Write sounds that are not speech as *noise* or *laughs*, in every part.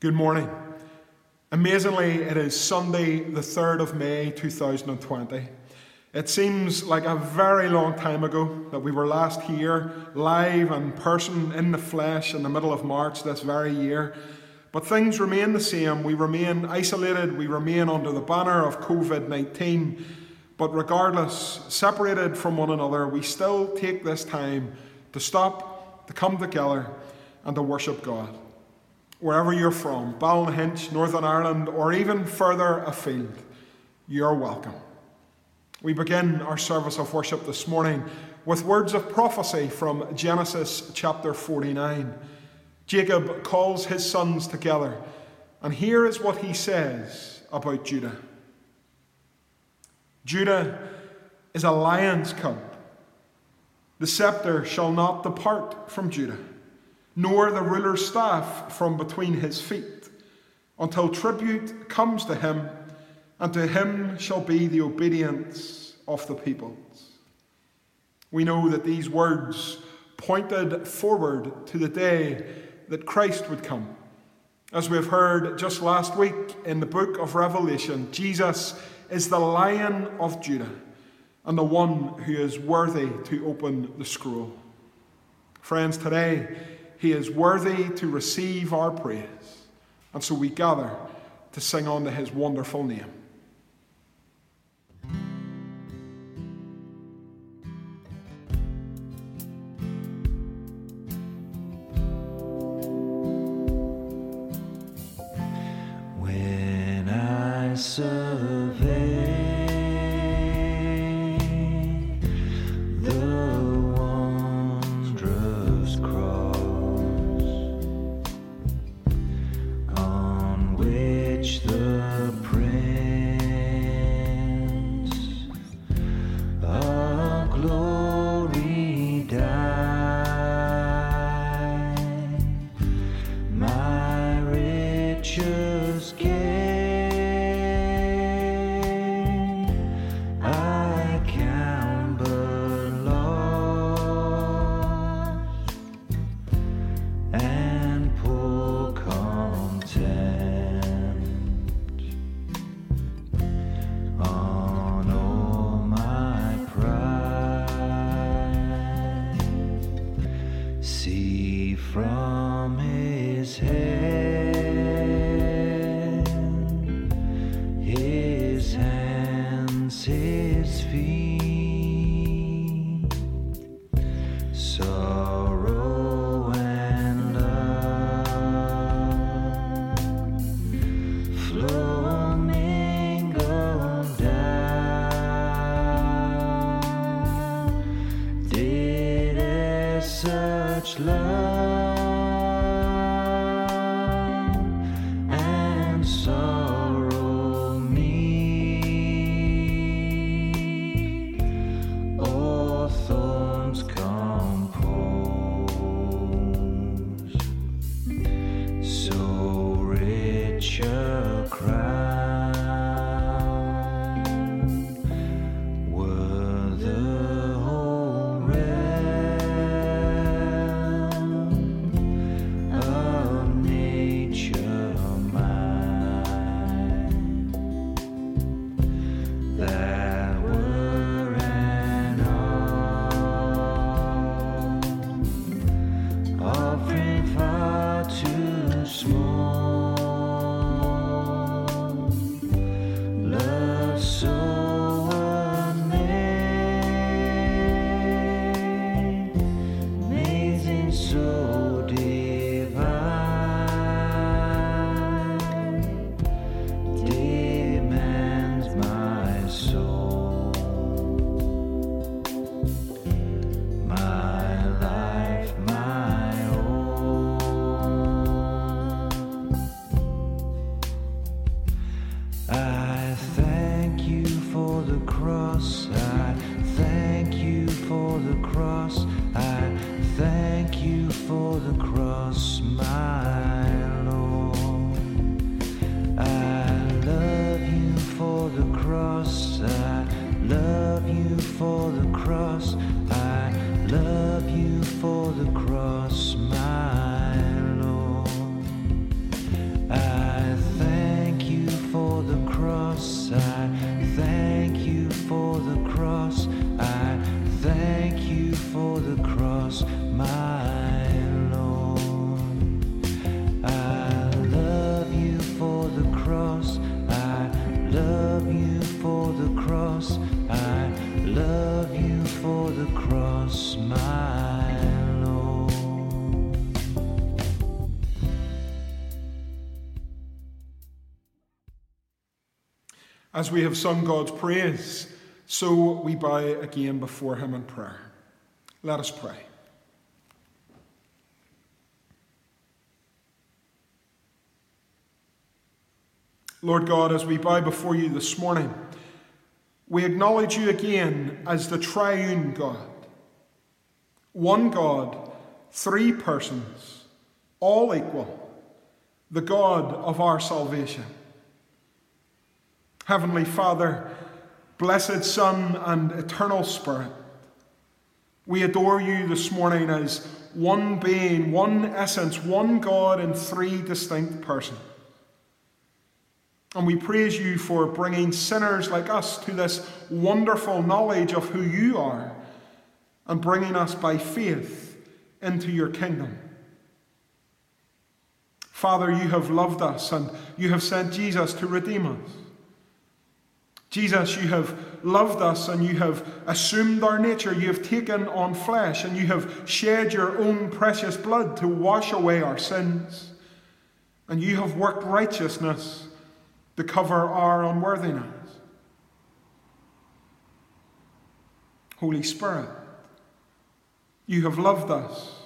Good morning. Amazingly, it is Sunday, the 3rd of May 2020. It seems like a very long time ago that we were last here, live and person in the flesh, in the middle of March this very year. But things remain the same. We remain isolated, we remain under the banner of COVID 19. But regardless, separated from one another, we still take this time to stop, to come together, and to worship God wherever you're from, Ballynahinch, Northern Ireland, or even further afield, you're welcome. We begin our service of worship this morning with words of prophecy from Genesis chapter 49. Jacob calls his sons together, and here is what he says about Judah Judah is a lion's cub. The scepter shall not depart from Judah nor the ruler's staff from between his feet, until tribute comes to him, and to him shall be the obedience of the peoples. We know that these words pointed forward to the day that Christ would come. As we've heard just last week in the book of Revelation, Jesus is the Lion of Judah and the one who is worthy to open the scroll. Friends, today he is worthy to receive our praise. And so we gather to sing unto his wonderful name. As we have sung God's praise, so we bow again before Him in prayer. Let us pray. Lord God, as we bow before you this morning, we acknowledge you again as the triune God. One God, three persons, all equal, the God of our salvation. Heavenly Father, blessed Son, and eternal Spirit, we adore you this morning as one being, one essence, one God in three distinct persons. And we praise you for bringing sinners like us to this wonderful knowledge of who you are and bringing us by faith into your kingdom. Father, you have loved us and you have sent Jesus to redeem us. Jesus, you have loved us and you have assumed our nature. You have taken on flesh and you have shed your own precious blood to wash away our sins. And you have worked righteousness to cover our unworthiness. Holy Spirit, you have loved us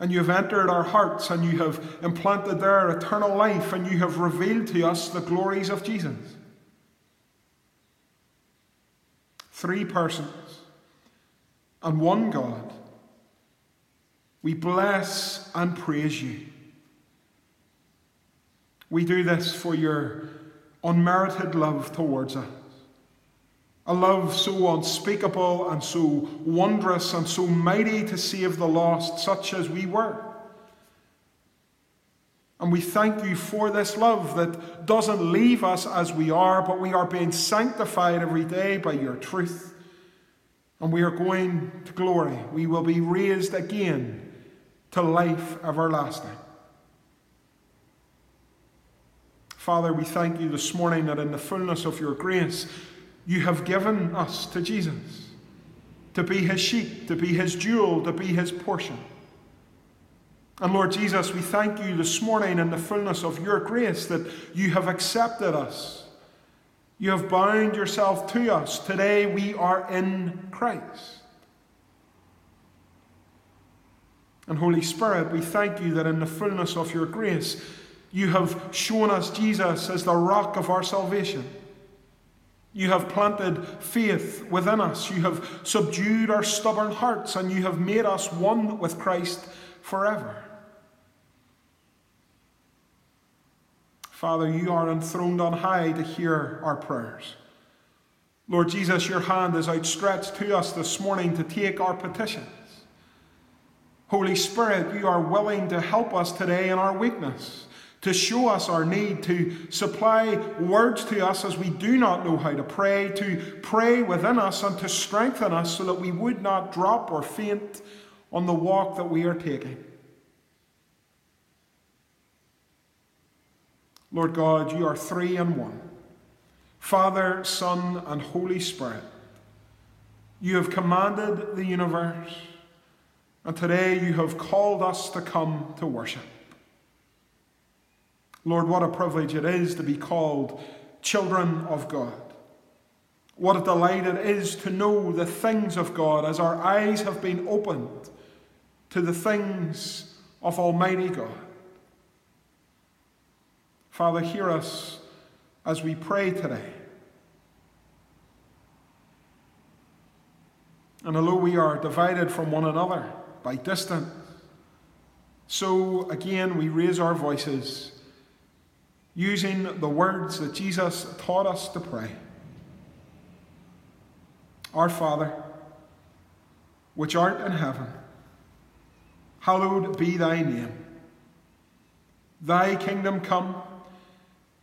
and you have entered our hearts and you have implanted there eternal life and you have revealed to us the glories of Jesus. Three persons and one God. We bless and praise you. We do this for your unmerited love towards us. A love so unspeakable and so wondrous and so mighty to save the lost, such as we were. And we thank you for this love that doesn't leave us as we are, but we are being sanctified every day by your truth. And we are going to glory. We will be raised again to life everlasting. Father, we thank you this morning that in the fullness of your grace, you have given us to Jesus to be his sheep, to be his jewel, to be his portion. And Lord Jesus, we thank you this morning in the fullness of your grace that you have accepted us. You have bound yourself to us. Today we are in Christ. And Holy Spirit, we thank you that in the fullness of your grace, you have shown us Jesus as the rock of our salvation. You have planted faith within us. You have subdued our stubborn hearts, and you have made us one with Christ forever. Father, you are enthroned on high to hear our prayers. Lord Jesus, your hand is outstretched to us this morning to take our petitions. Holy Spirit, you are willing to help us today in our weakness to show us our need, to supply words to us as we do not know how to pray, to pray within us and to strengthen us so that we would not drop or faint on the walk that we are taking. Lord God, you are three in one Father, Son, and Holy Spirit. You have commanded the universe, and today you have called us to come to worship. Lord, what a privilege it is to be called children of God. What a delight it is to know the things of God as our eyes have been opened to the things of Almighty God. Father, hear us as we pray today. And although we are divided from one another by distance, so again we raise our voices using the words that Jesus taught us to pray. Our Father, which art in heaven, hallowed be thy name. Thy kingdom come,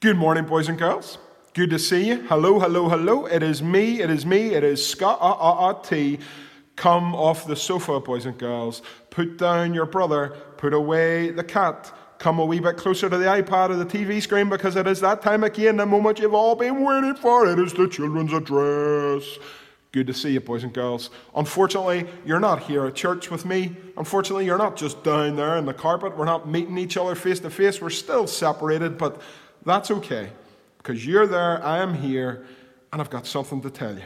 Good morning, boys and girls. Good to see you. Hello, hello, hello. It is me, it is me, it is Scott uh, uh, uh, T. Come off the sofa, boys and girls. Put down your brother, put away the cat. Come a wee bit closer to the iPad or the TV screen because it is that time again, the moment you've all been waiting for. It is the children's address. Good to see you, boys and girls. Unfortunately, you're not here at church with me. Unfortunately, you're not just down there in the carpet. We're not meeting each other face to face. We're still separated, but that's okay because you're there, I am here, and I've got something to tell you.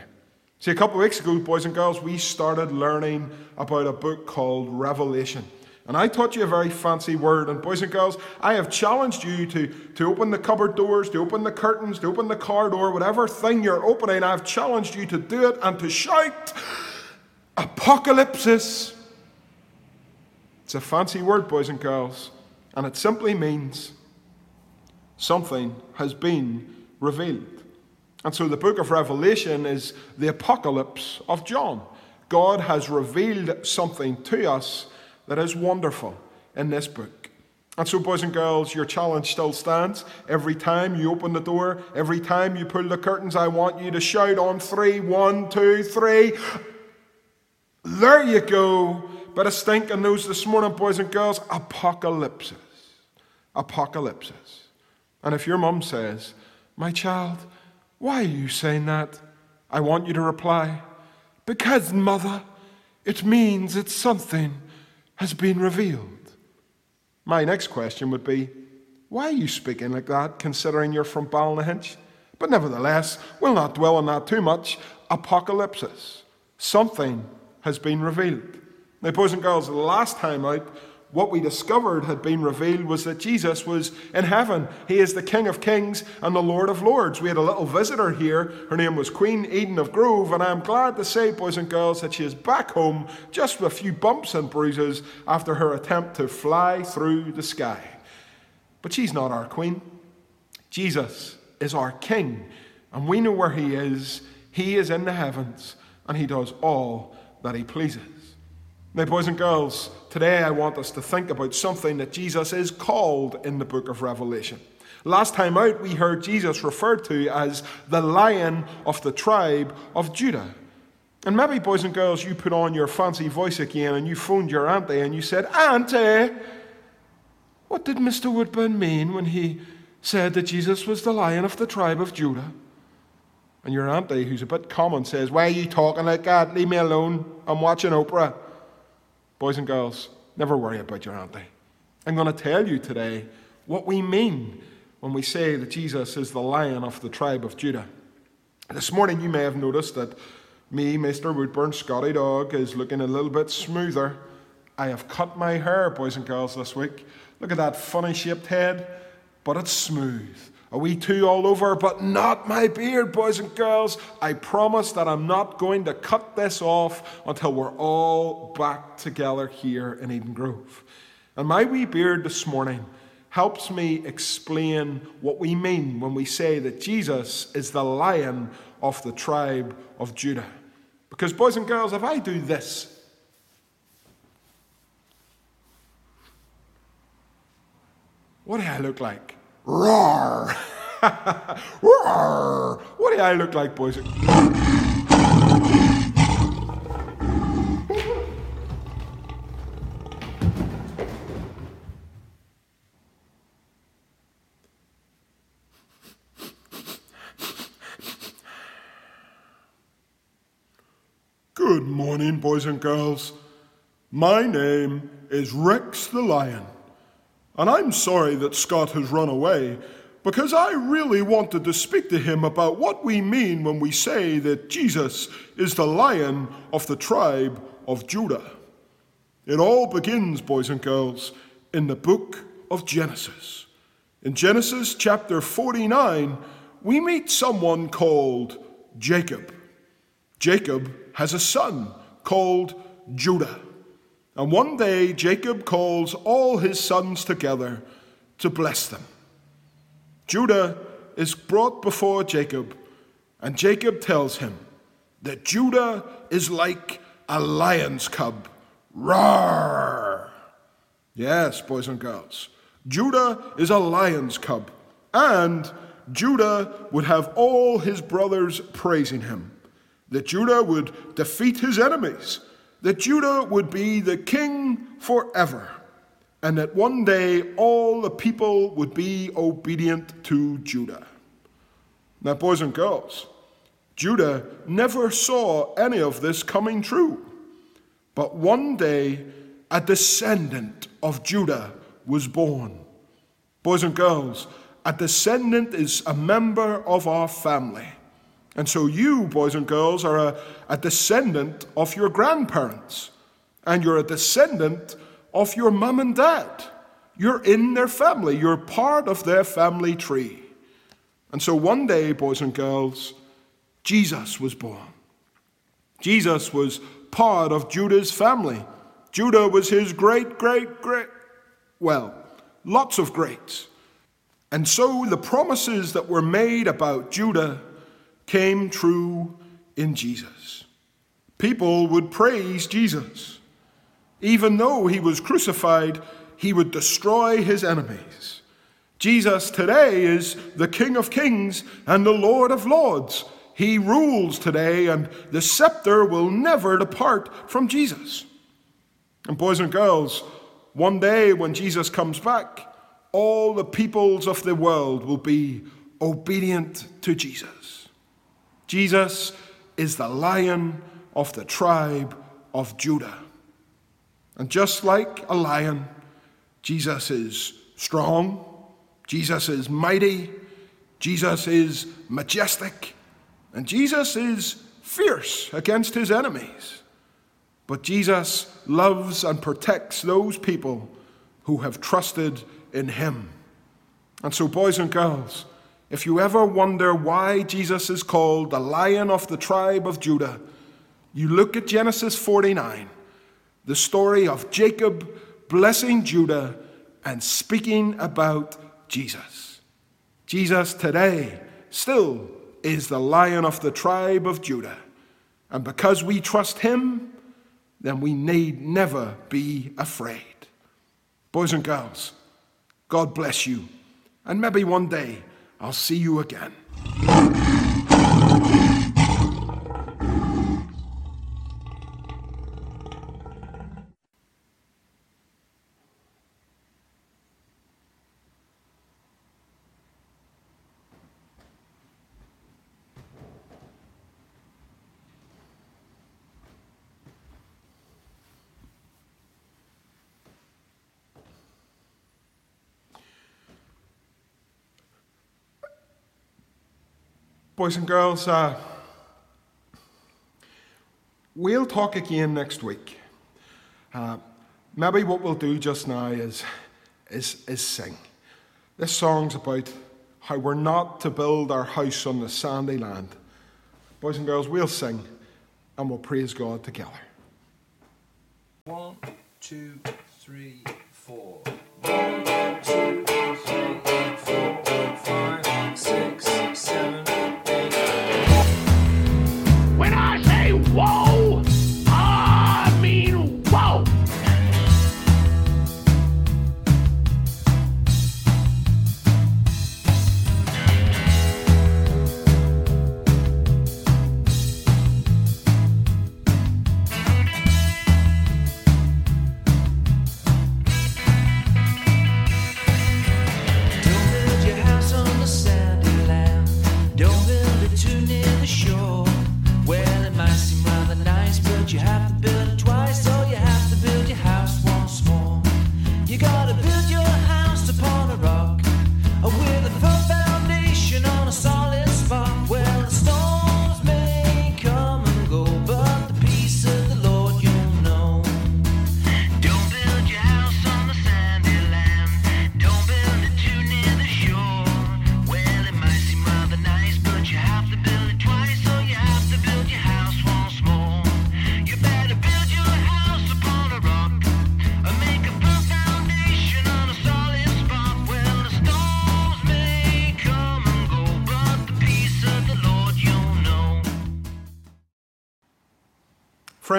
See, a couple of weeks ago, boys and girls, we started learning about a book called Revelation. And I taught you a very fancy word. And boys and girls, I have challenged you to, to open the cupboard doors, to open the curtains, to open the car door, whatever thing you're opening, I've challenged you to do it and to shout, Apocalypsis. It's a fancy word, boys and girls. And it simply means something has been revealed. And so the book of Revelation is the apocalypse of John. God has revealed something to us that is wonderful in this book. And so, boys and girls, your challenge still stands. Every time you open the door, every time you pull the curtains, I want you to shout on three one, two, three. There you go. Bit of stinking news this morning, boys and girls. Apocalypse. Apocalypse. And if your mum says, My child, why are you saying that? I want you to reply, Because, mother, it means that something has been revealed. My next question would be, Why are you speaking like that, considering you're from Ballynahinch? But nevertheless, we'll not dwell on that too much. Apocalypse. Something has been revealed. Now, boys and girls, the last time out, what we discovered had been revealed was that Jesus was in heaven. He is the King of Kings and the Lord of Lords. We had a little visitor here. Her name was Queen Eden of Grove, and I'm glad to say, boys and girls, that she is back home just with a few bumps and bruises after her attempt to fly through the sky. But she's not our Queen. Jesus is our King, and we know where He is. He is in the heavens, and He does all that He pleases. Now, boys and girls, today I want us to think about something that Jesus is called in the book of Revelation. Last time out, we heard Jesus referred to as the lion of the tribe of Judah. And maybe, boys and girls, you put on your fancy voice again and you phoned your auntie and you said, Auntie, what did Mr. Woodburn mean when he said that Jesus was the lion of the tribe of Judah? And your auntie, who's a bit common, says, Why are you talking like that? Leave me alone. I'm watching Oprah. Boys and girls, never worry about your auntie. I'm going to tell you today what we mean when we say that Jesus is the lion of the tribe of Judah. This morning, you may have noticed that me, Mr. Woodburn, Scotty Dog, is looking a little bit smoother. I have cut my hair, boys and girls, this week. Look at that funny shaped head, but it's smooth a wee two all over, but not my beard, boys and girls. I promise that I'm not going to cut this off until we're all back together here in Eden Grove. And my wee beard this morning helps me explain what we mean when we say that Jesus is the lion of the tribe of Judah. Because, boys and girls, if I do this, what do I look like? Roar! *laughs* Roar! What do I look like, boys? Good morning, boys and girls. My name is Rex the Lion. And I'm sorry that Scott has run away, because I really wanted to speak to him about what we mean when we say that Jesus is the lion of the tribe of Judah. It all begins, boys and girls, in the book of Genesis. In Genesis chapter 49, we meet someone called Jacob. Jacob has a son called Judah. And one day, Jacob calls all his sons together to bless them. Judah is brought before Jacob, and Jacob tells him that Judah is like a lion's cub. Roar! Yes, boys and girls, Judah is a lion's cub, and Judah would have all his brothers praising him, that Judah would defeat his enemies, that Judah would be the king forever, and that one day all the people would be obedient to Judah. Now, boys and girls, Judah never saw any of this coming true. But one day, a descendant of Judah was born. Boys and girls, a descendant is a member of our family. And so you, boys and girls, are a, a descendant of your grandparents. And you're a descendant of your mum and dad. You're in their family, you're part of their family tree. And so one day, boys and girls, Jesus was born. Jesus was part of Judah's family. Judah was his great, great, great, well, lots of greats. And so the promises that were made about Judah came true in Jesus. People would praise Jesus. Even though he was crucified, he would destroy his enemies. Jesus today is the King of Kings and the Lord of Lords. He rules today, and the scepter will never depart from Jesus. And, boys and girls, one day when Jesus comes back, all the peoples of the world will be obedient to Jesus. Jesus is the lion of the tribe of Judah. And just like a lion, Jesus is strong, Jesus is mighty, Jesus is majestic, and Jesus is fierce against his enemies. But Jesus loves and protects those people who have trusted in him. And so, boys and girls, if you ever wonder why Jesus is called the Lion of the tribe of Judah, you look at Genesis 49, the story of Jacob blessing Judah and speaking about Jesus. Jesus today still is the lion of the tribe of Judah. And because we trust him, then we need never be afraid. Boys and girls, God bless you. And maybe one day I'll see you again. Boys and girls, uh, we'll talk again next week. Uh, maybe what we'll do just now is, is, is sing. This song's about how we're not to build our house on the sandy land. Boys and girls, we'll sing and we'll praise God together. One, two, three, four. One, two,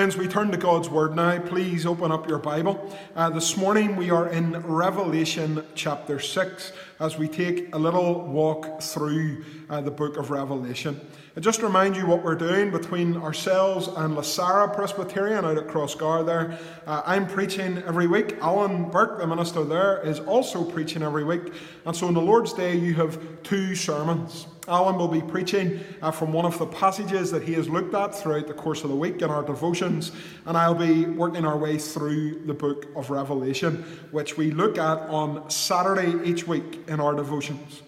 Friends, we turn to God's Word now. Please open up your Bible. Uh, this morning we are in Revelation chapter 6 as we take a little walk through uh, the book of Revelation. And just remind you what we're doing between ourselves and Lissara Presbyterian out at Crossgar there. Uh, I'm preaching every week. Alan Burke, the minister there, is also preaching every week. And so on the Lord's Day, you have two sermons. Alan will be preaching uh, from one of the passages that he has looked at throughout the course of the week in our devotions, and I'll be working our way through the book of Revelation, which we look at on Saturday each week in our devotions.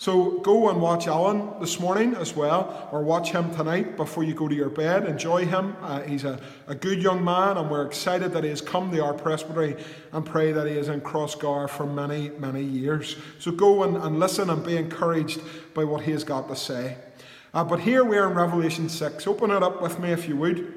So go and watch Alan this morning as well, or watch him tonight before you go to your bed. Enjoy him. Uh, he's a, a good young man, and we're excited that he has come to our presbytery and pray that he is in Crossgar for many, many years. So go and, and listen and be encouraged by what he has got to say. Uh, but here we are in Revelation 6. Open it up with me if you would.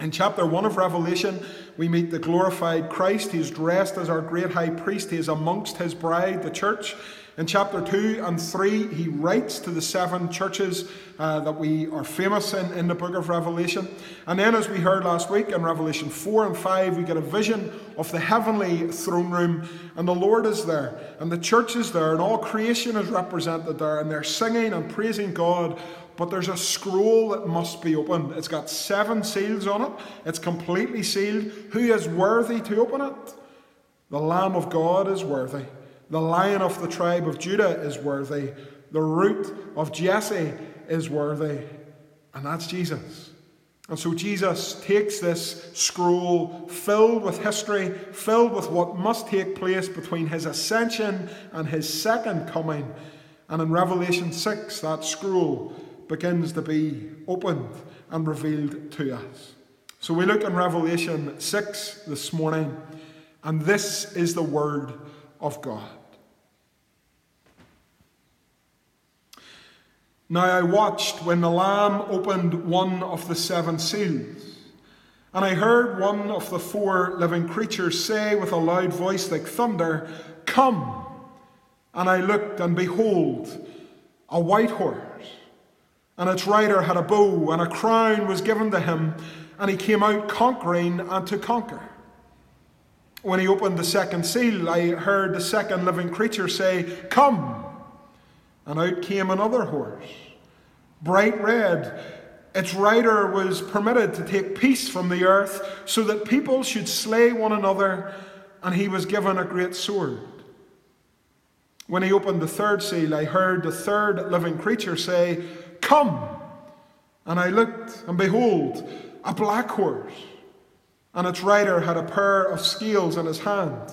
In chapter 1 of Revelation, we meet the glorified Christ. He's dressed as our great high priest. He is amongst his bride, the church. In chapter 2 and 3, he writes to the seven churches uh, that we are famous in in the book of Revelation. And then, as we heard last week in Revelation 4 and 5, we get a vision of the heavenly throne room, and the Lord is there, and the church is there, and all creation is represented there, and they're singing and praising God but there's a scroll that must be opened. It's got seven seals on it, it's completely sealed. Who is worthy to open it? The Lamb of God is worthy. The lion of the tribe of Judah is worthy. The root of Jesse is worthy. And that's Jesus. And so Jesus takes this scroll filled with history, filled with what must take place between his ascension and his second coming. And in Revelation 6, that scroll begins to be opened and revealed to us. So we look in Revelation 6 this morning, and this is the Word of God. Now I watched when the Lamb opened one of the seven seals. And I heard one of the four living creatures say with a loud voice like thunder, Come! And I looked, and behold, a white horse. And its rider had a bow, and a crown was given to him, and he came out conquering and to conquer. When he opened the second seal, I heard the second living creature say, Come! And out came another horse, bright red. Its rider was permitted to take peace from the earth so that people should slay one another, and he was given a great sword. When he opened the third seal, I heard the third living creature say, Come! And I looked, and behold, a black horse, and its rider had a pair of scales in his hand.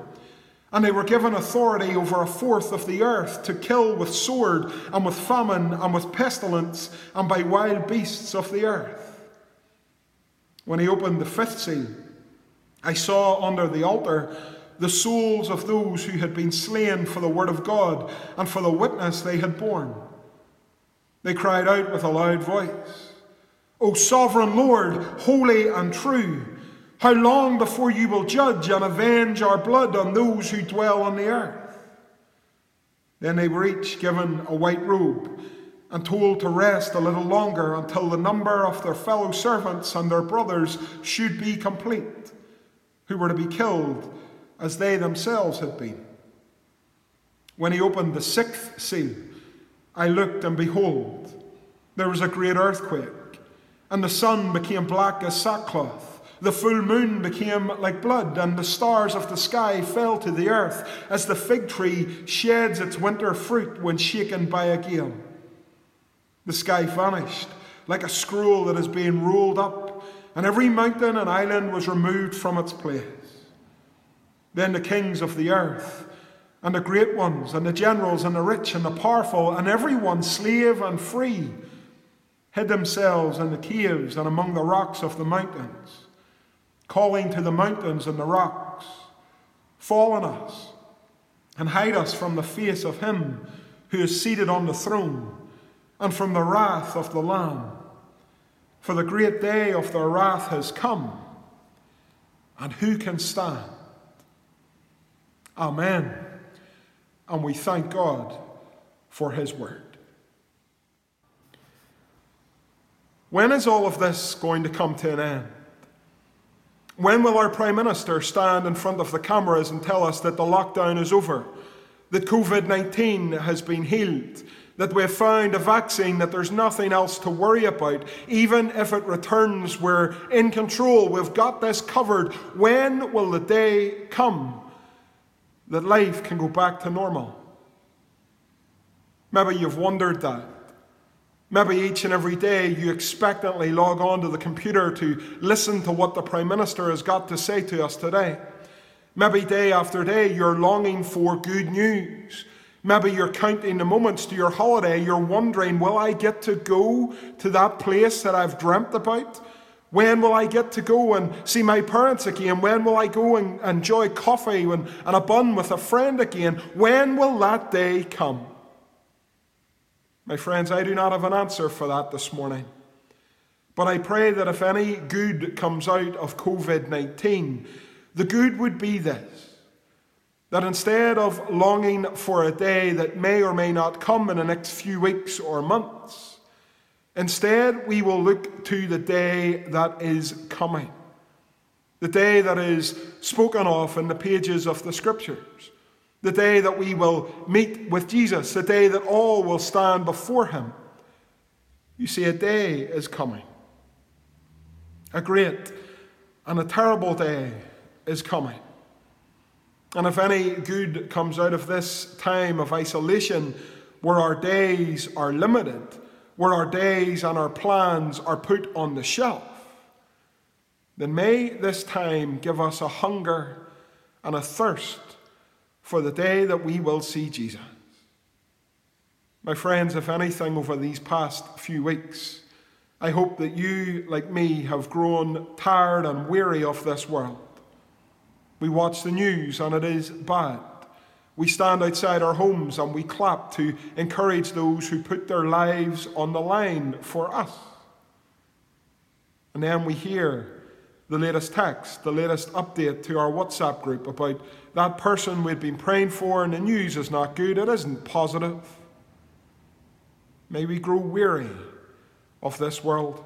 And they were given authority over a fourth of the earth to kill with sword, and with famine, and with pestilence, and by wild beasts of the earth. When he opened the fifth seal, I saw under the altar the souls of those who had been slain for the word of God and for the witness they had borne. They cried out with a loud voice, O sovereign Lord, holy and true, how long before you will judge and avenge our blood on those who dwell on the earth? Then they were each given a white robe and told to rest a little longer until the number of their fellow servants and their brothers should be complete, who were to be killed as they themselves had been. When he opened the sixth seal, I looked, and behold, there was a great earthquake, and the sun became black as sackcloth. The full moon became like blood, and the stars of the sky fell to the earth, as the fig tree sheds its winter fruit when shaken by a gale. The sky vanished like a scroll that is being rolled up, and every mountain and island was removed from its place. Then the kings of the earth, and the great ones, and the generals, and the rich, and the powerful, and everyone, slave and free, hid themselves in the caves and among the rocks of the mountains. Calling to the mountains and the rocks, Fall on us and hide us from the face of him who is seated on the throne and from the wrath of the Lamb. For the great day of their wrath has come, and who can stand? Amen. And we thank God for his word. When is all of this going to come to an end? When will our Prime Minister stand in front of the cameras and tell us that the lockdown is over, that COVID 19 has been healed, that we've found a vaccine, that there's nothing else to worry about? Even if it returns, we're in control, we've got this covered. When will the day come that life can go back to normal? Maybe you've wondered that. Maybe each and every day you expectantly log on to the computer to listen to what the Prime Minister has got to say to us today. Maybe day after day you're longing for good news. Maybe you're counting the moments to your holiday. You're wondering, will I get to go to that place that I've dreamt about? When will I get to go and see my parents again? When will I go and enjoy coffee and, and a bun with a friend again? When will that day come? My friends, I do not have an answer for that this morning. But I pray that if any good comes out of COVID 19, the good would be this that instead of longing for a day that may or may not come in the next few weeks or months, instead we will look to the day that is coming, the day that is spoken of in the pages of the Scriptures the day that we will meet with Jesus, the day that all will stand before him. You see, a day is coming. A great and a terrible day is coming. And if any good comes out of this time of isolation, where our days are limited, where our days and our plans are put on the shelf, then may this time give us a hunger and a thirst for the day that we will see Jesus. My friends, if anything, over these past few weeks, I hope that you, like me, have grown tired and weary of this world. We watch the news and it is bad. We stand outside our homes and we clap to encourage those who put their lives on the line for us. And then we hear the latest text, the latest update to our WhatsApp group about that person we'd been praying for, and the news is not good, it isn't positive. May we grow weary of this world.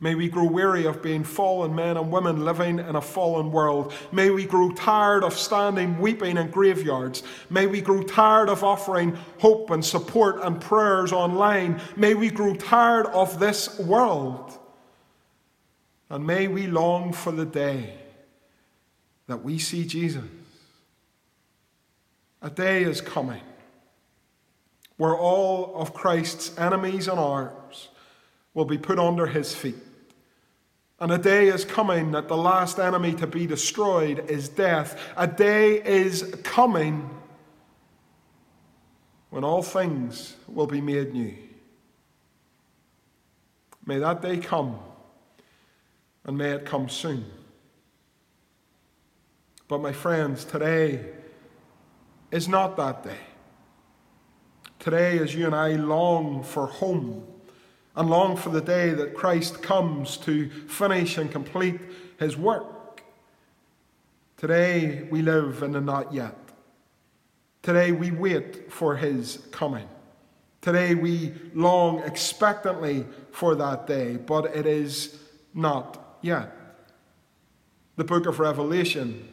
May we grow weary of being fallen men and women living in a fallen world. May we grow tired of standing weeping in graveyards. May we grow tired of offering hope and support and prayers online. May we grow tired of this world. And may we long for the day that we see Jesus. A day is coming where all of Christ's enemies and ours will be put under his feet. And a day is coming that the last enemy to be destroyed is death. A day is coming when all things will be made new. May that day come and may it come soon. But, my friends, today is not that day. Today, as you and I long for home and long for the day that Christ comes to finish and complete his work, today we live in the not yet. Today we wait for his coming. Today we long expectantly for that day, but it is not yet. The book of Revelation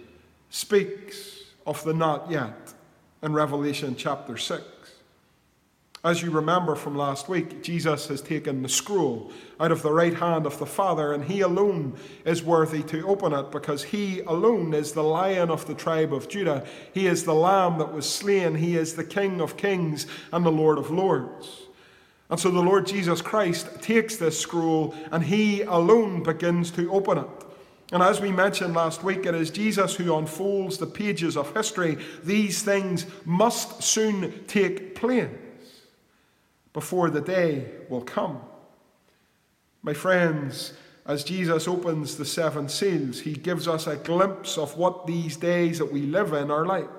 speaks of the not yet in Revelation chapter 6. As you remember from last week, Jesus has taken the scroll out of the right hand of the Father, and he alone is worthy to open it because he alone is the lion of the tribe of Judah. He is the lamb that was slain. He is the King of kings and the Lord of lords. And so the Lord Jesus Christ takes this scroll and he alone begins to open it. And as we mentioned last week, it is Jesus who unfolds the pages of history. These things must soon take place before the day will come. My friends, as Jesus opens the seven seals, he gives us a glimpse of what these days that we live in are like.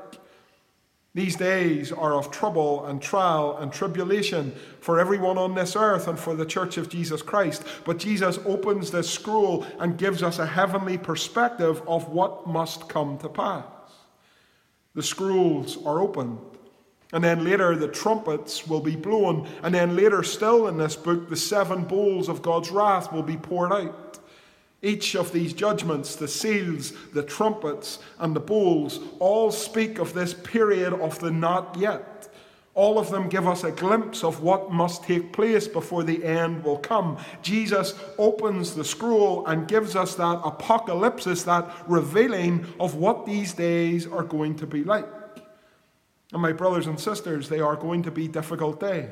These days are of trouble and trial and tribulation for everyone on this earth and for the church of Jesus Christ. But Jesus opens this scroll and gives us a heavenly perspective of what must come to pass. The scrolls are opened. And then later, the trumpets will be blown. And then later, still in this book, the seven bowls of God's wrath will be poured out. Each of these judgments, the seals, the trumpets, and the bowls, all speak of this period of the not yet. All of them give us a glimpse of what must take place before the end will come. Jesus opens the scroll and gives us that apocalypse, that revealing of what these days are going to be like. And my brothers and sisters, they are going to be difficult days.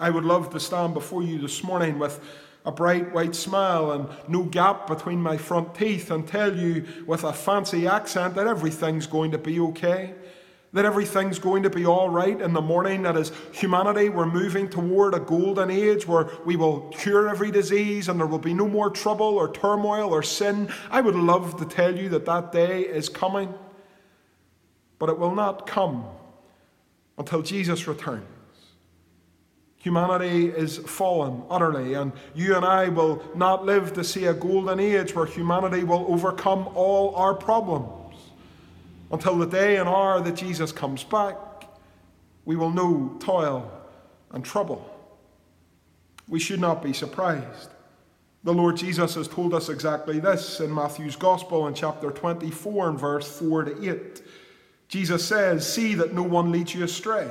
I would love to stand before you this morning with a bright white smile and no gap between my front teeth and tell you with a fancy accent that everything's going to be okay. That everything's going to be all right in the morning, that as humanity we're moving toward a golden age where we will cure every disease and there will be no more trouble or turmoil or sin. I would love to tell you that that day is coming, but it will not come until Jesus returns. Humanity is fallen utterly, and you and I will not live to see a golden age where humanity will overcome all our problems. Until the day and hour that Jesus comes back, we will know toil and trouble. We should not be surprised. The Lord Jesus has told us exactly this in Matthew's Gospel in chapter 24 and verse 4 to 8. Jesus says, See that no one leads you astray.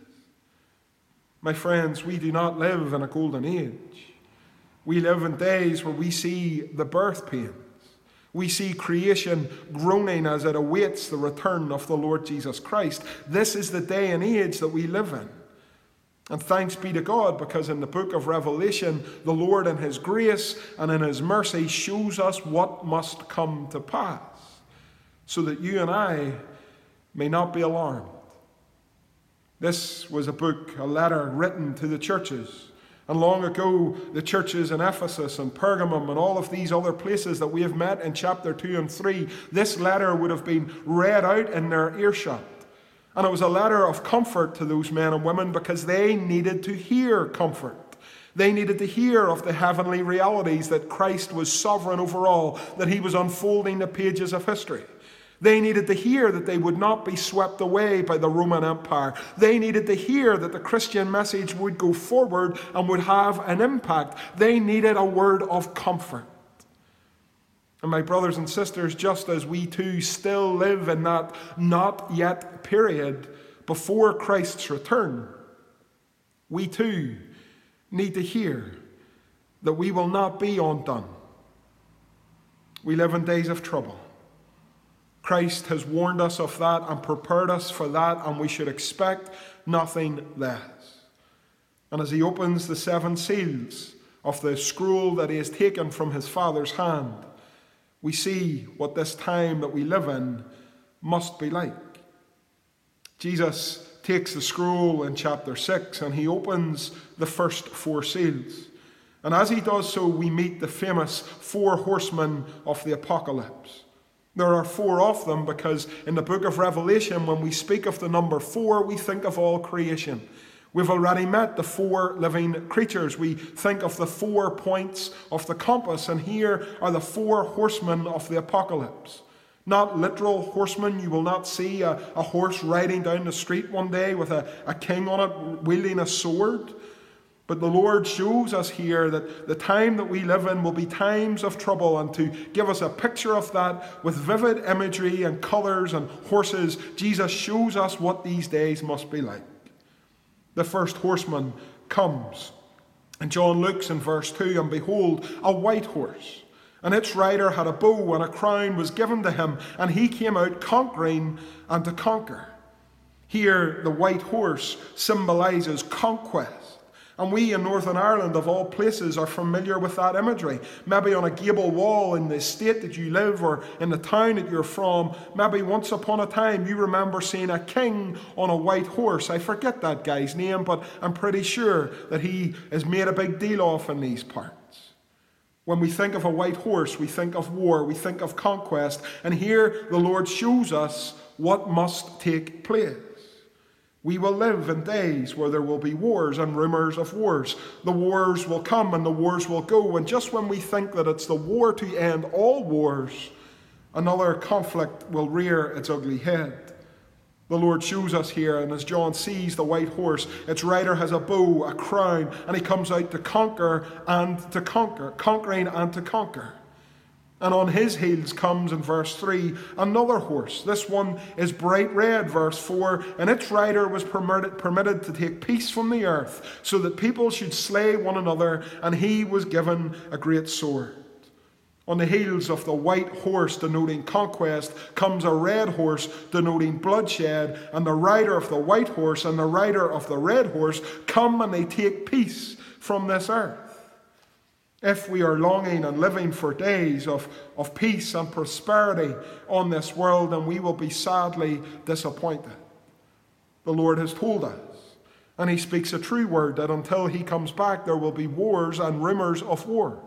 My friends, we do not live in a golden age. We live in days where we see the birth pains. We see creation groaning as it awaits the return of the Lord Jesus Christ. This is the day and age that we live in. And thanks be to God, because in the book of Revelation, the Lord, in His grace and in His mercy, shows us what must come to pass, so that you and I may not be alarmed. This was a book, a letter written to the churches. And long ago, the churches in Ephesus and Pergamum and all of these other places that we have met in chapter 2 and 3, this letter would have been read out in their earshot. And it was a letter of comfort to those men and women because they needed to hear comfort. They needed to hear of the heavenly realities that Christ was sovereign over all, that he was unfolding the pages of history. They needed to hear that they would not be swept away by the Roman Empire. They needed to hear that the Christian message would go forward and would have an impact. They needed a word of comfort. And my brothers and sisters, just as we too still live in that not yet period before Christ's return, we too need to hear that we will not be undone. We live in days of trouble. Christ has warned us of that and prepared us for that, and we should expect nothing less. And as he opens the seven seals of the scroll that he has taken from his Father's hand, we see what this time that we live in must be like. Jesus takes the scroll in chapter 6 and he opens the first four seals. And as he does so, we meet the famous four horsemen of the apocalypse. There are four of them because in the book of Revelation, when we speak of the number four, we think of all creation. We've already met the four living creatures. We think of the four points of the compass, and here are the four horsemen of the apocalypse. Not literal horsemen. You will not see a, a horse riding down the street one day with a, a king on it wielding a sword. But the Lord shows us here that the time that we live in will be times of trouble, and to give us a picture of that with vivid imagery and colours and horses, Jesus shows us what these days must be like. The first horseman comes, and John looks in verse 2, and behold, a white horse. And its rider had a bow, and a crown was given to him, and he came out conquering and to conquer. Here, the white horse symbolizes conquest. And we in Northern Ireland, of all places, are familiar with that imagery. Maybe on a gable wall in the estate that you live or in the town that you're from, maybe once upon a time you remember seeing a king on a white horse. I forget that guy's name, but I'm pretty sure that he is made a big deal of in these parts. When we think of a white horse, we think of war, we think of conquest, and here the Lord shows us what must take place. We will live in days where there will be wars and rumours of wars. The wars will come and the wars will go, and just when we think that it's the war to end all wars, another conflict will rear its ugly head. The Lord shows us here, and as John sees the white horse, its rider has a bow, a crown, and he comes out to conquer and to conquer, conquering and to conquer. And on his heels comes in verse 3 another horse. This one is bright red, verse 4, and its rider was permitted, permitted to take peace from the earth, so that people should slay one another, and he was given a great sword. On the heels of the white horse denoting conquest comes a red horse denoting bloodshed, and the rider of the white horse and the rider of the red horse come and they take peace from this earth. If we are longing and living for days of, of peace and prosperity on this world, then we will be sadly disappointed. The Lord has told us, and He speaks a true word, that until He comes back, there will be wars and rumours of wars.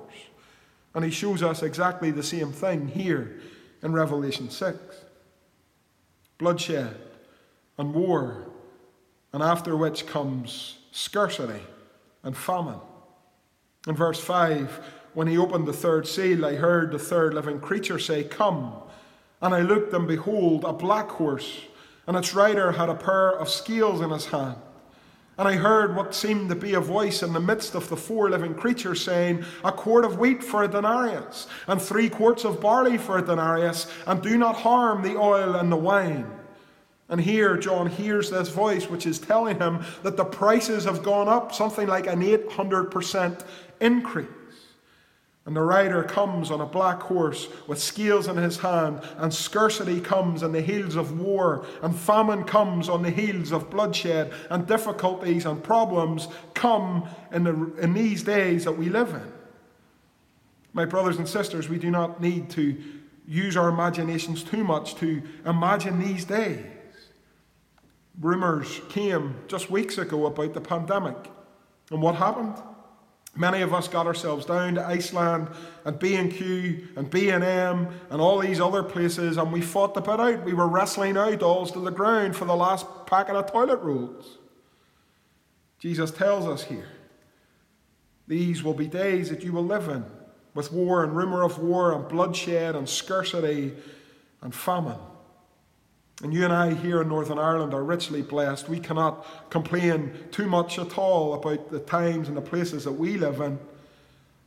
And he shows us exactly the same thing here in Revelation 6 bloodshed and war, and after which comes scarcity and famine. In verse 5, when he opened the third seal, I heard the third living creature say, Come. And I looked, and behold, a black horse, and its rider had a pair of scales in his hand. And I heard what seemed to be a voice in the midst of the four living creatures saying, A quart of wheat for a denarius, and three quarts of barley for a denarius, and do not harm the oil and the wine. And here, John hears this voice which is telling him that the prices have gone up, something like an 800% increase. And the rider comes on a black horse with scales in his hand, and scarcity comes on the heels of war, and famine comes on the heels of bloodshed, and difficulties and problems come in, the, in these days that we live in. My brothers and sisters, we do not need to use our imaginations too much to imagine these days. Rumours came just weeks ago about the pandemic. And what happened? Many of us got ourselves down to Iceland and B&Q and B&M and all these other places and we fought the bit out. We were wrestling our dolls to the ground for the last packet of toilet rolls. Jesus tells us here, these will be days that you will live in with war and rumour of war and bloodshed and scarcity and famine. And you and I here in Northern Ireland are richly blessed. We cannot complain too much at all about the times and the places that we live in.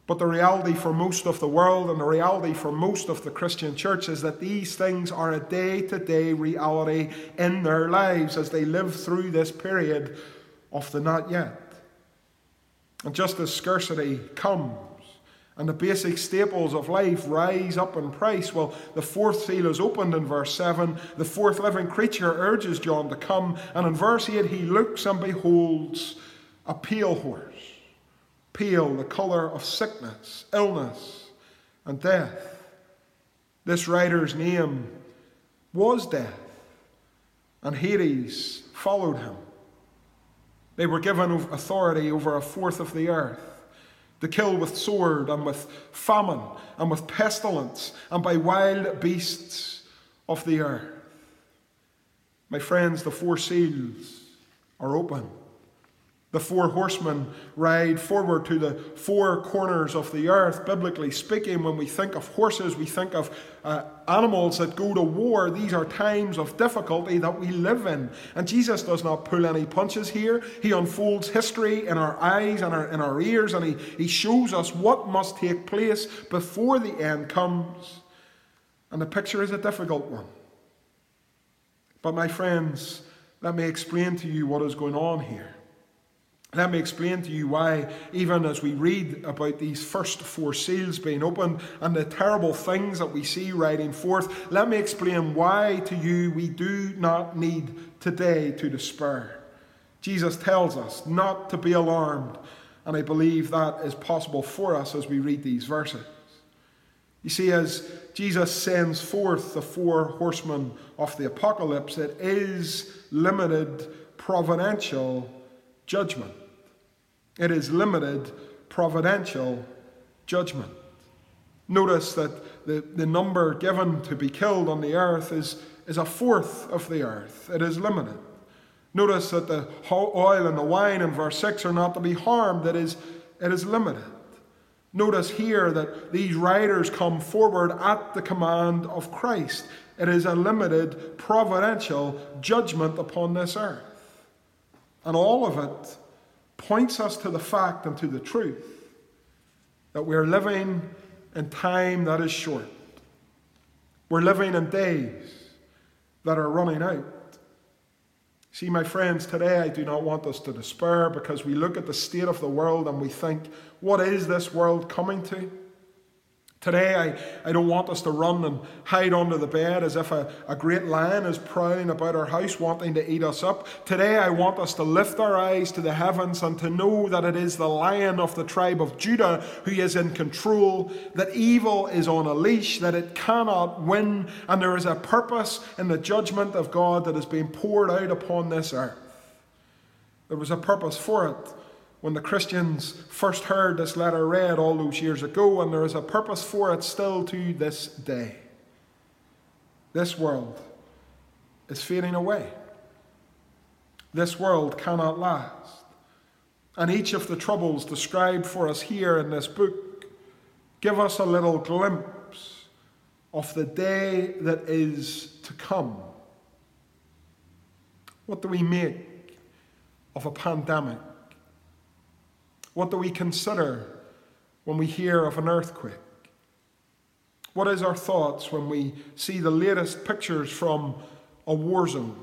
But the reality for most of the world and the reality for most of the Christian church is that these things are a day to day reality in their lives as they live through this period of the not yet. And just as scarcity comes, and the basic staples of life rise up in price. Well, the fourth seal is opened in verse 7. The fourth living creature urges John to come, and in verse 8, he looks and beholds a pale horse. Pale, the colour of sickness, illness, and death. This rider's name was Death, and Hades followed him. They were given authority over a fourth of the earth to kill with sword and with famine and with pestilence and by wild beasts of the earth. My friends, the four seals are open. The four horsemen ride forward to the four corners of the earth. Biblically speaking, when we think of horses, we think of uh, animals that go to war. These are times of difficulty that we live in. And Jesus does not pull any punches here. He unfolds history in our eyes and our, in our ears, and he, he shows us what must take place before the end comes. And the picture is a difficult one. But, my friends, let me explain to you what is going on here. Let me explain to you why, even as we read about these first four seals being opened and the terrible things that we see riding forth, let me explain why to you we do not need today to despair. Jesus tells us not to be alarmed, and I believe that is possible for us as we read these verses. You see, as Jesus sends forth the four horsemen of the apocalypse, it is limited providential judgment. It is limited providential judgment. Notice that the, the number given to be killed on the earth is, is a fourth of the earth. It is limited. Notice that the oil and the wine in verse 6 are not to be harmed. It is, it is limited. Notice here that these riders come forward at the command of Christ. It is a limited providential judgment upon this earth. And all of it points us to the fact and to the truth that we're living in time that is short. We're living in days that are running out. See, my friends, today I do not want us to despair because we look at the state of the world and we think, what is this world coming to? Today, I, I don't want us to run and hide under the bed as if a, a great lion is prowling about our house wanting to eat us up. Today, I want us to lift our eyes to the heavens and to know that it is the lion of the tribe of Judah who is in control, that evil is on a leash, that it cannot win, and there is a purpose in the judgment of God that is being poured out upon this earth. There was a purpose for it when the Christians first heard this letter read all those years ago, and there is a purpose for it still to this day. This world is fading away. This world cannot last. And each of the troubles described for us here in this book give us a little glimpse of the day that is to come. What do we make of a pandemic? What do we consider when we hear of an earthquake? What is our thoughts when we see the latest pictures from a war zone?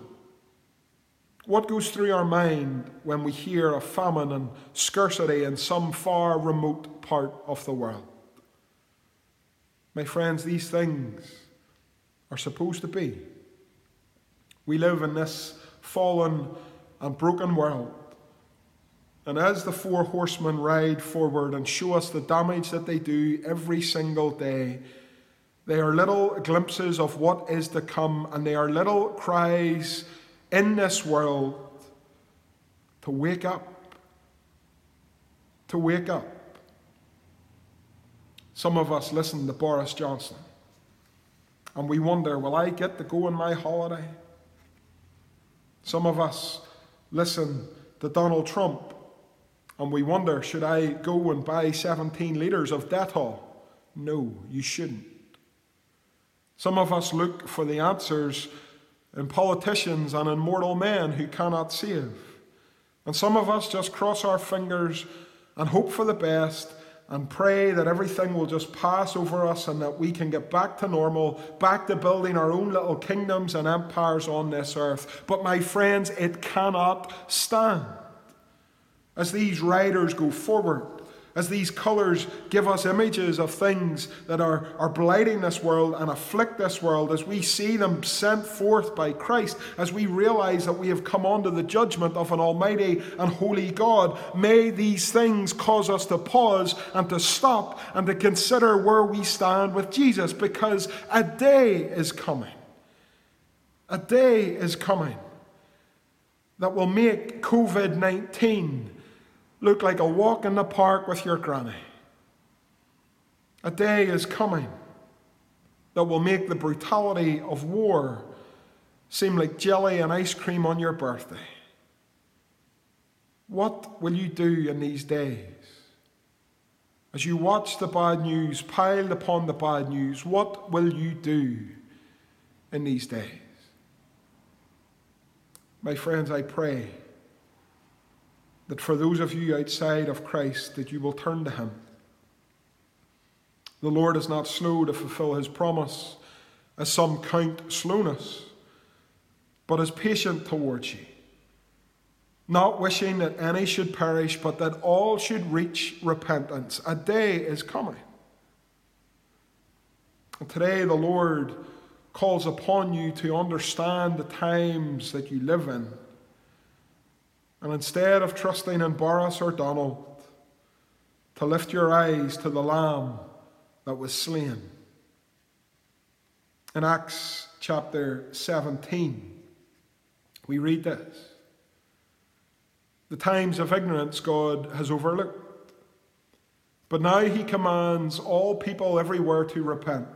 What goes through our mind when we hear of famine and scarcity in some far remote part of the world? My friends, these things are supposed to be. We live in this fallen and broken world. And as the four horsemen ride forward and show us the damage that they do every single day, they are little glimpses of what is to come, and they are little cries in this world to wake up. To wake up. Some of us listen to Boris Johnson and we wonder, will I get to go on my holiday? Some of us listen to Donald Trump and we wonder, should I go and buy 17 litres of Dettol? No, you shouldn't. Some of us look for the answers in politicians and in mortal men who cannot save. And some of us just cross our fingers and hope for the best and pray that everything will just pass over us and that we can get back to normal, back to building our own little kingdoms and empires on this earth. But my friends, it cannot stand. As these riders go forward, as these colours give us images of things that are, are blighting this world and afflict this world, as we see them sent forth by Christ, as we realize that we have come under the judgment of an almighty and holy God, may these things cause us to pause and to stop and to consider where we stand with Jesus, because a day is coming. A day is coming that will make COVID 19 look like a walk in the park with your granny. A day is coming that will make the brutality of war seem like jelly and ice cream on your birthday. What will you do in these days? As you watch the bad news piled upon the bad news, what will you do in these days? My friends, I pray that for those of you outside of Christ, that you will turn to him. The Lord is not slow to fulfill his promise, as some count slowness, but is patient towards you, not wishing that any should perish, but that all should reach repentance. A day is coming. And today, the Lord calls upon you to understand the times that you live in. And instead of trusting in Boris or Donald, to lift your eyes to the Lamb that was slain. In Acts chapter 17, we read this The times of ignorance God has overlooked, but now He commands all people everywhere to repent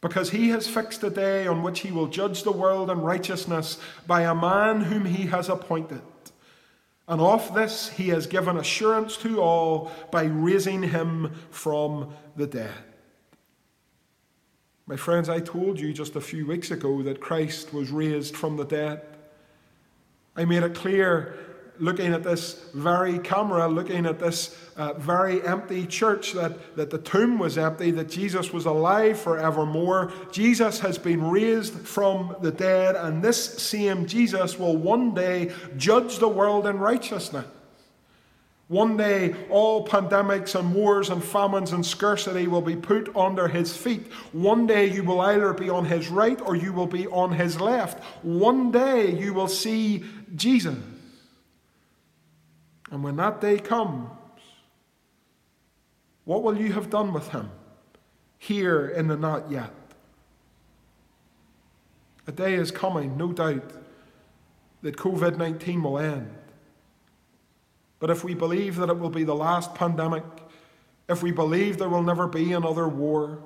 because he has fixed a day on which he will judge the world in righteousness by a man whom he has appointed. And of this he has given assurance to all by raising him from the dead. My friends, I told you just a few weeks ago that Christ was raised from the dead. I made it clear looking at this very camera, looking at this uh, very empty church, that, that the tomb was empty, that Jesus was alive forevermore. Jesus has been raised from the dead, and this same Jesus will one day judge the world in righteousness. One day, all pandemics and wars and famines and scarcity will be put under his feet. One day, you will either be on his right or you will be on his left. One day, you will see Jesus. And when that day comes, what will you have done with him here in the not yet? A day is coming, no doubt, that COVID 19 will end. But if we believe that it will be the last pandemic, if we believe there will never be another war,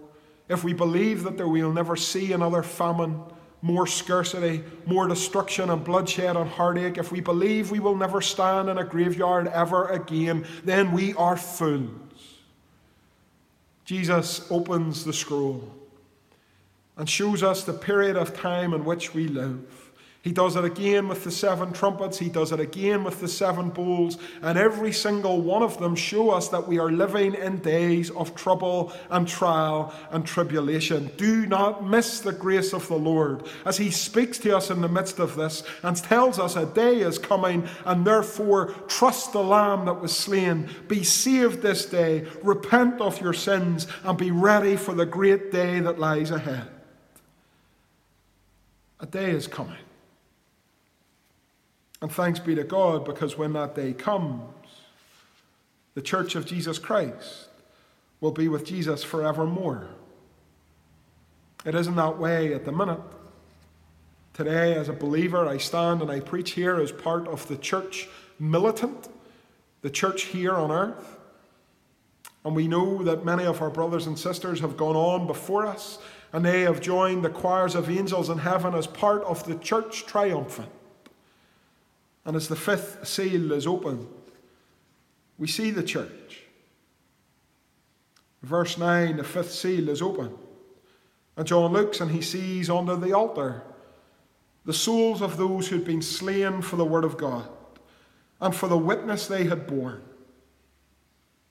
if we believe that there we'll never see another famine, more scarcity, more destruction and bloodshed and heartache, if we believe we will never stand in a graveyard ever again, then we are fools. Jesus opens the scroll and shows us the period of time in which we live. He does it again with the seven trumpets. He does it again with the seven bowls. And every single one of them show us that we are living in days of trouble and trial and tribulation. Do not miss the grace of the Lord as He speaks to us in the midst of this and tells us a day is coming, and therefore trust the Lamb that was slain. Be saved this day, repent of your sins, and be ready for the great day that lies ahead. A day is coming. And thanks be to God, because when that day comes, the church of Jesus Christ will be with Jesus forevermore. It isn't that way at the minute. Today, as a believer, I stand and I preach here as part of the church militant, the church here on earth. And we know that many of our brothers and sisters have gone on before us, and they have joined the choirs of angels in heaven as part of the church triumphant. And as the fifth seal is opened, we see the church. Verse 9, the fifth seal is open. And John looks and he sees under the altar the souls of those who had been slain for the word of God and for the witness they had borne.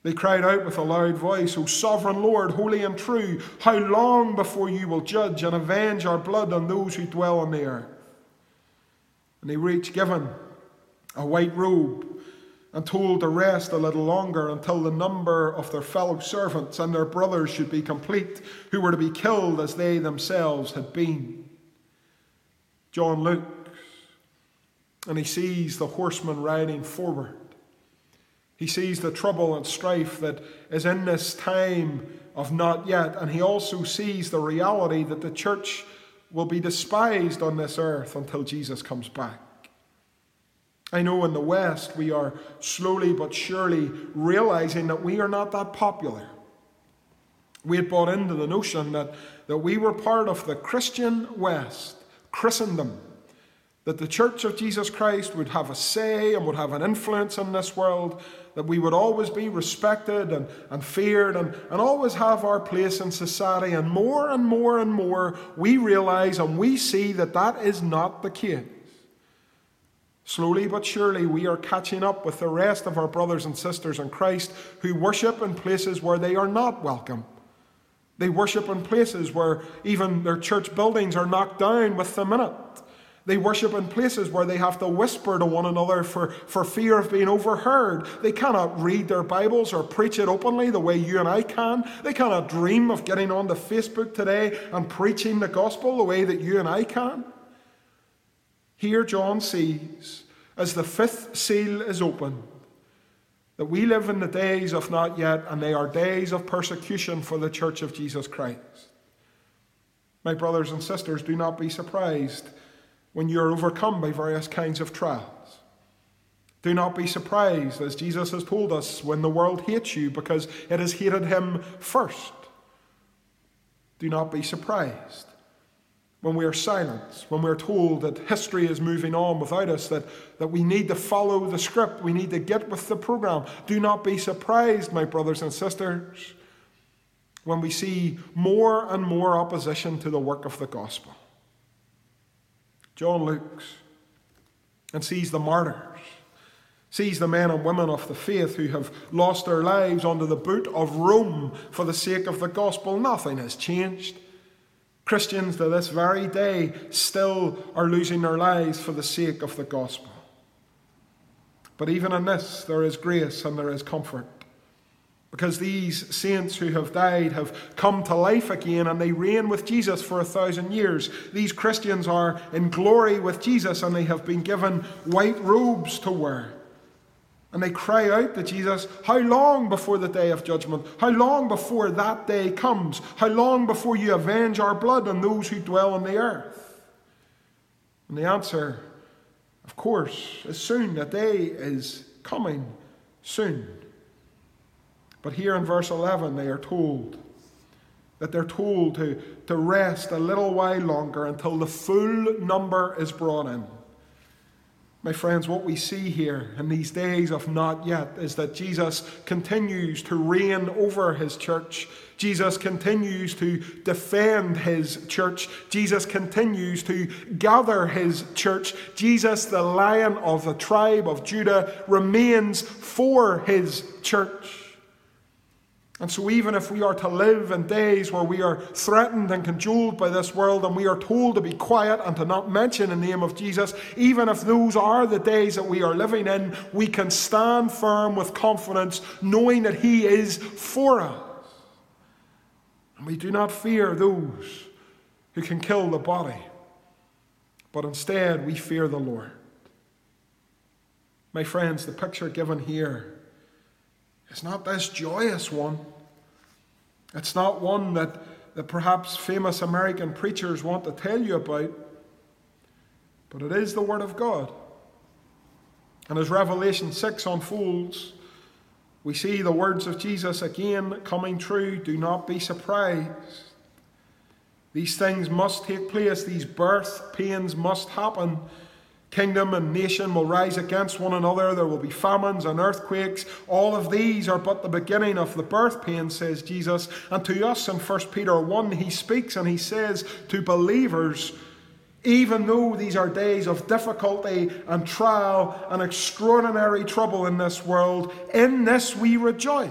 They cried out with a loud voice, O sovereign Lord, holy and true, how long before you will judge and avenge our blood on those who dwell on the earth? And they were each given a white robe, and told to rest a little longer until the number of their fellow servants and their brothers should be complete, who were to be killed as they themselves had been. John looks and he sees the horsemen riding forward. He sees the trouble and strife that is in this time of not yet, and he also sees the reality that the church will be despised on this earth until Jesus comes back. I know in the West we are slowly but surely realizing that we are not that popular. We had bought into the notion that, that we were part of the Christian West, Christendom, that the Church of Jesus Christ would have a say and would have an influence in this world, that we would always be respected and, and feared and, and always have our place in society. And more and more and more, we realize and we see that that is not the case. Slowly but surely, we are catching up with the rest of our brothers and sisters in Christ who worship in places where they are not welcome. They worship in places where even their church buildings are knocked down with the minute. They worship in places where they have to whisper to one another for, for fear of being overheard. They cannot read their Bibles or preach it openly the way you and I can. They cannot dream of getting onto Facebook today and preaching the gospel the way that you and I can. Here, John sees, as the fifth seal is opened, that we live in the days of not yet, and they are days of persecution for the church of Jesus Christ. My brothers and sisters, do not be surprised when you're overcome by various kinds of trials. Do not be surprised, as Jesus has told us, when the world hates you because it has hated him first. Do not be surprised when we are silenced, when we're told that history is moving on without us, that, that we need to follow the script, we need to get with the program. Do not be surprised, my brothers and sisters, when we see more and more opposition to the work of the gospel. John looks and sees the martyrs, sees the men and women of the faith who have lost their lives under the boot of Rome for the sake of the gospel. Nothing has changed. Christians to this very day still are losing their lives for the sake of the gospel. But even in this, there is grace and there is comfort. Because these saints who have died have come to life again and they reign with Jesus for a thousand years. These Christians are in glory with Jesus and they have been given white robes to wear. And they cry out to Jesus, How long before the day of judgment? How long before that day comes? How long before you avenge our blood on those who dwell on the earth? And the answer, of course, is soon. That day is coming soon. But here in verse 11, they are told that they're told to, to rest a little while longer until the full number is brought in. My friends, what we see here in these days of not yet is that Jesus continues to reign over his church. Jesus continues to defend his church. Jesus continues to gather his church. Jesus, the lion of the tribe of Judah, remains for his church. And so, even if we are to live in days where we are threatened and cajoled by this world and we are told to be quiet and to not mention the name of Jesus, even if those are the days that we are living in, we can stand firm with confidence knowing that He is for us. And we do not fear those who can kill the body, but instead we fear the Lord. My friends, the picture given here is not this joyous one. It's not one that, that perhaps famous American preachers want to tell you about, but it is the Word of God. And as Revelation 6 unfolds, we see the words of Jesus again coming true. Do not be surprised. These things must take place, these birth pains must happen. Kingdom and nation will rise against one another. There will be famines and earthquakes. All of these are but the beginning of the birth pain, says Jesus. And to us in 1 Peter 1, he speaks and he says to believers, even though these are days of difficulty and trial and extraordinary trouble in this world, in this we rejoice.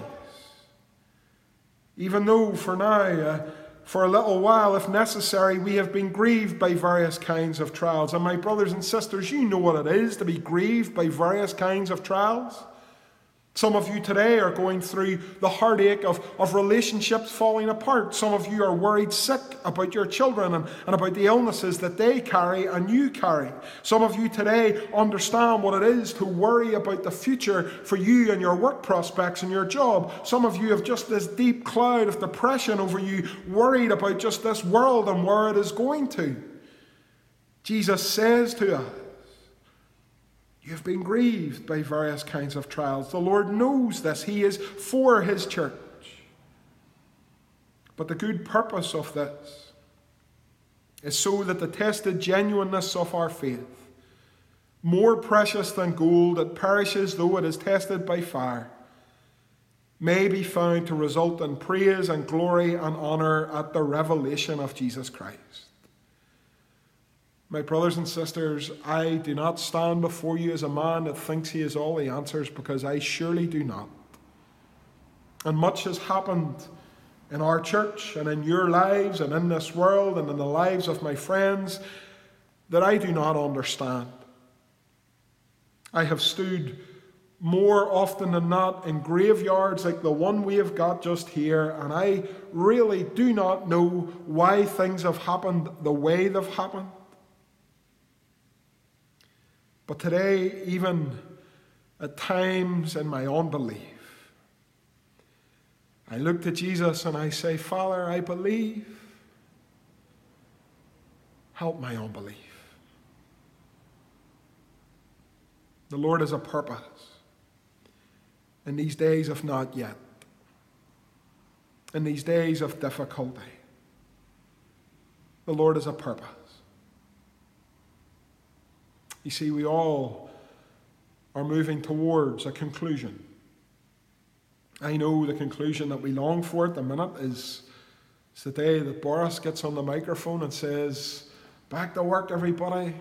Even though for now, uh, for a little while, if necessary, we have been grieved by various kinds of trials. And my brothers and sisters, you know what it is to be grieved by various kinds of trials. Some of you today are going through the heartache of, of relationships falling apart. Some of you are worried sick about your children and, and about the illnesses that they carry and you carry. Some of you today understand what it is to worry about the future for you and your work prospects and your job. Some of you have just this deep cloud of depression over you, worried about just this world and where it is going to. Jesus says to us, You've been grieved by various kinds of trials. The Lord knows this. He is for His church. But the good purpose of this is so that the tested genuineness of our faith, more precious than gold that perishes though it is tested by fire, may be found to result in praise and glory and honour at the revelation of Jesus Christ. My brothers and sisters, I do not stand before you as a man that thinks he has all the answers because I surely do not. And much has happened in our church and in your lives and in this world and in the lives of my friends that I do not understand. I have stood more often than not in graveyards like the one we have got just here, and I really do not know why things have happened the way they've happened. But today, even at times in my unbelief, I look to Jesus and I say, Father, I believe. Help my unbelief. The Lord has a purpose in these days of not yet, in these days of difficulty. The Lord has a purpose. You see, we all are moving towards a conclusion. I know the conclusion that we long for at the minute is, is the day that Boris gets on the microphone and says, Back to work, everybody.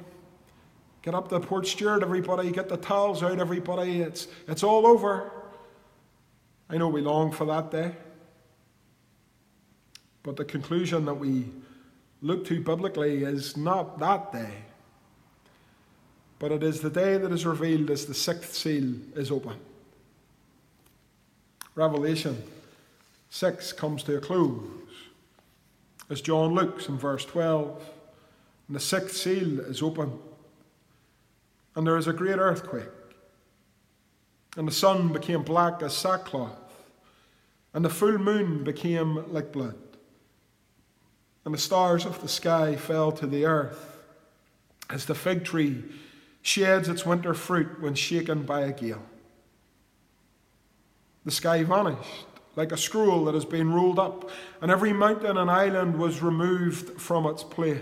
Get up the Portstewart, everybody. Get the towels out, everybody. It's, it's all over. I know we long for that day. But the conclusion that we look to biblically is not that day, but it is the day that is revealed as the sixth seal is open. Revelation 6 comes to a close as John looks in verse 12, and the sixth seal is open, and there is a great earthquake, and the sun became black as sackcloth, and the full moon became like blood, and the stars of the sky fell to the earth as the fig tree sheds its winter fruit when shaken by a gale. The sky vanished like a scroll that has been rolled up, and every mountain and island was removed from its place.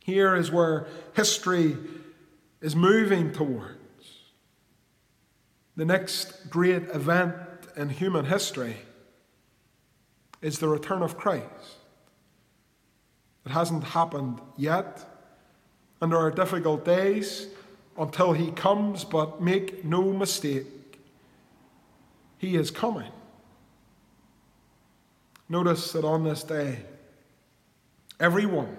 Here is where history is moving towards. The next great event in human history is the return of Christ. It hasn't happened yet, and there are difficult days until he comes, but make no mistake, he is coming. Notice that on this day, everyone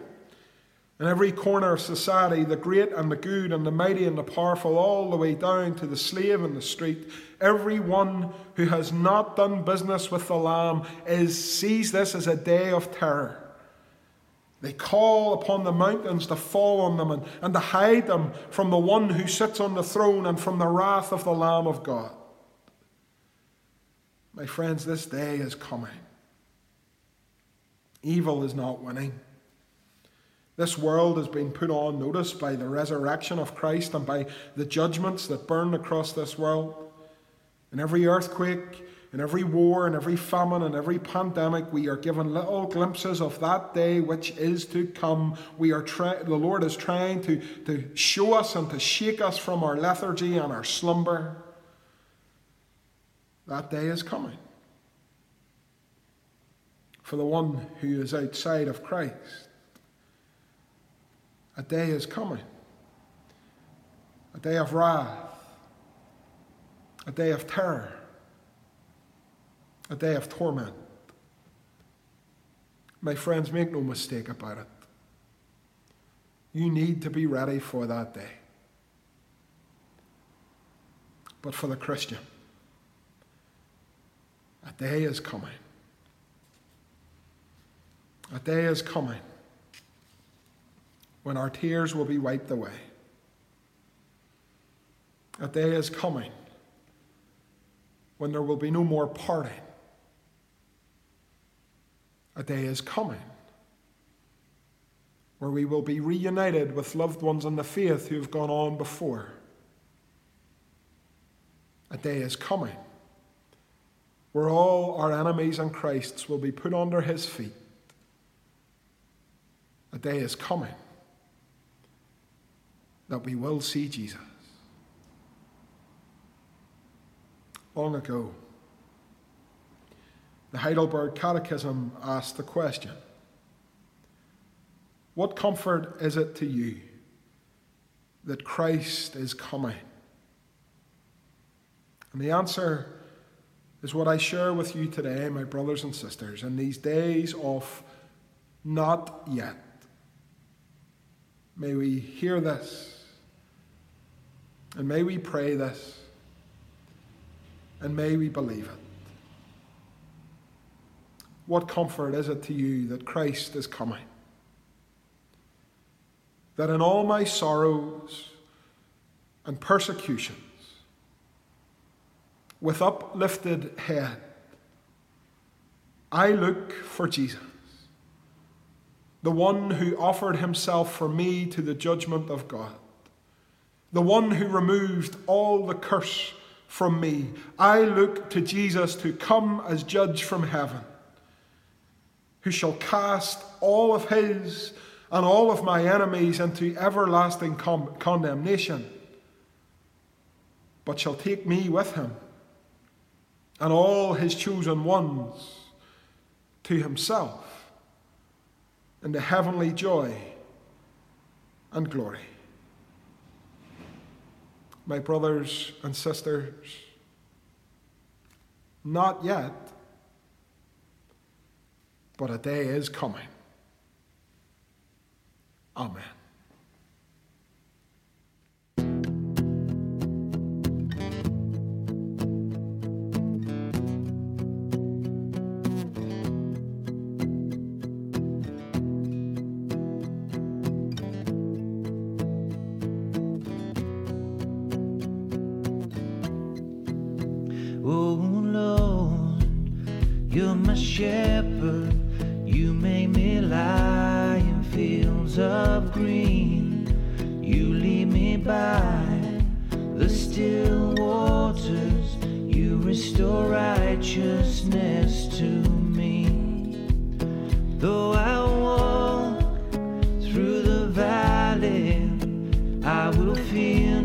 in every corner of society, the great and the good and the mighty and the powerful, all the way down to the slave in the street, everyone who has not done business with the Lamb is, sees this as a day of terror. They call upon the mountains to fall on them and, and to hide them from the one who sits on the throne and from the wrath of the Lamb of God. My friends, this day is coming. Evil is not winning. This world has been put on notice by the resurrection of Christ and by the judgments that burn across this world. In every earthquake, in every war, in every famine, in every pandemic, we are given little glimpses of that day which is to come. We are the Lord is trying to, to show us and to shake us from our lethargy and our slumber. That day is coming. For the one who is outside of Christ. A day is coming. A day of wrath. A day of terror. A day of torment. My friends, make no mistake about it. You need to be ready for that day. But for the Christian, a day is coming. A day is coming when our tears will be wiped away. A day is coming when there will be no more parting. A day is coming where we will be reunited with loved ones in the faith who have gone on before. A day is coming where all our enemies and Christ's will be put under his feet. A day is coming that we will see Jesus. Long ago, the Heidelberg Catechism asked the question What comfort is it to you that Christ is coming? And the answer is what I share with you today, my brothers and sisters, in these days of not yet. May we hear this, and may we pray this, and may we believe it. What comfort is it to you that Christ is coming? That in all my sorrows and persecutions, with uplifted head, I look for Jesus, the one who offered himself for me to the judgment of God, the one who removed all the curse from me. I look to Jesus to come as judge from heaven, who shall cast all of his and all of my enemies into everlasting con- condemnation, but shall take me with him and all his chosen ones to himself in the heavenly joy and glory. My brothers and sisters, not yet, but a day is coming. Amen. Valley, I will fear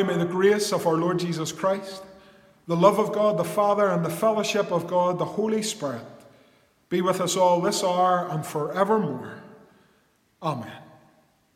now may the grace of our Lord Jesus Christ, the love of God the Father, and the fellowship of God the Holy Spirit be with us all this hour and forevermore. Amen.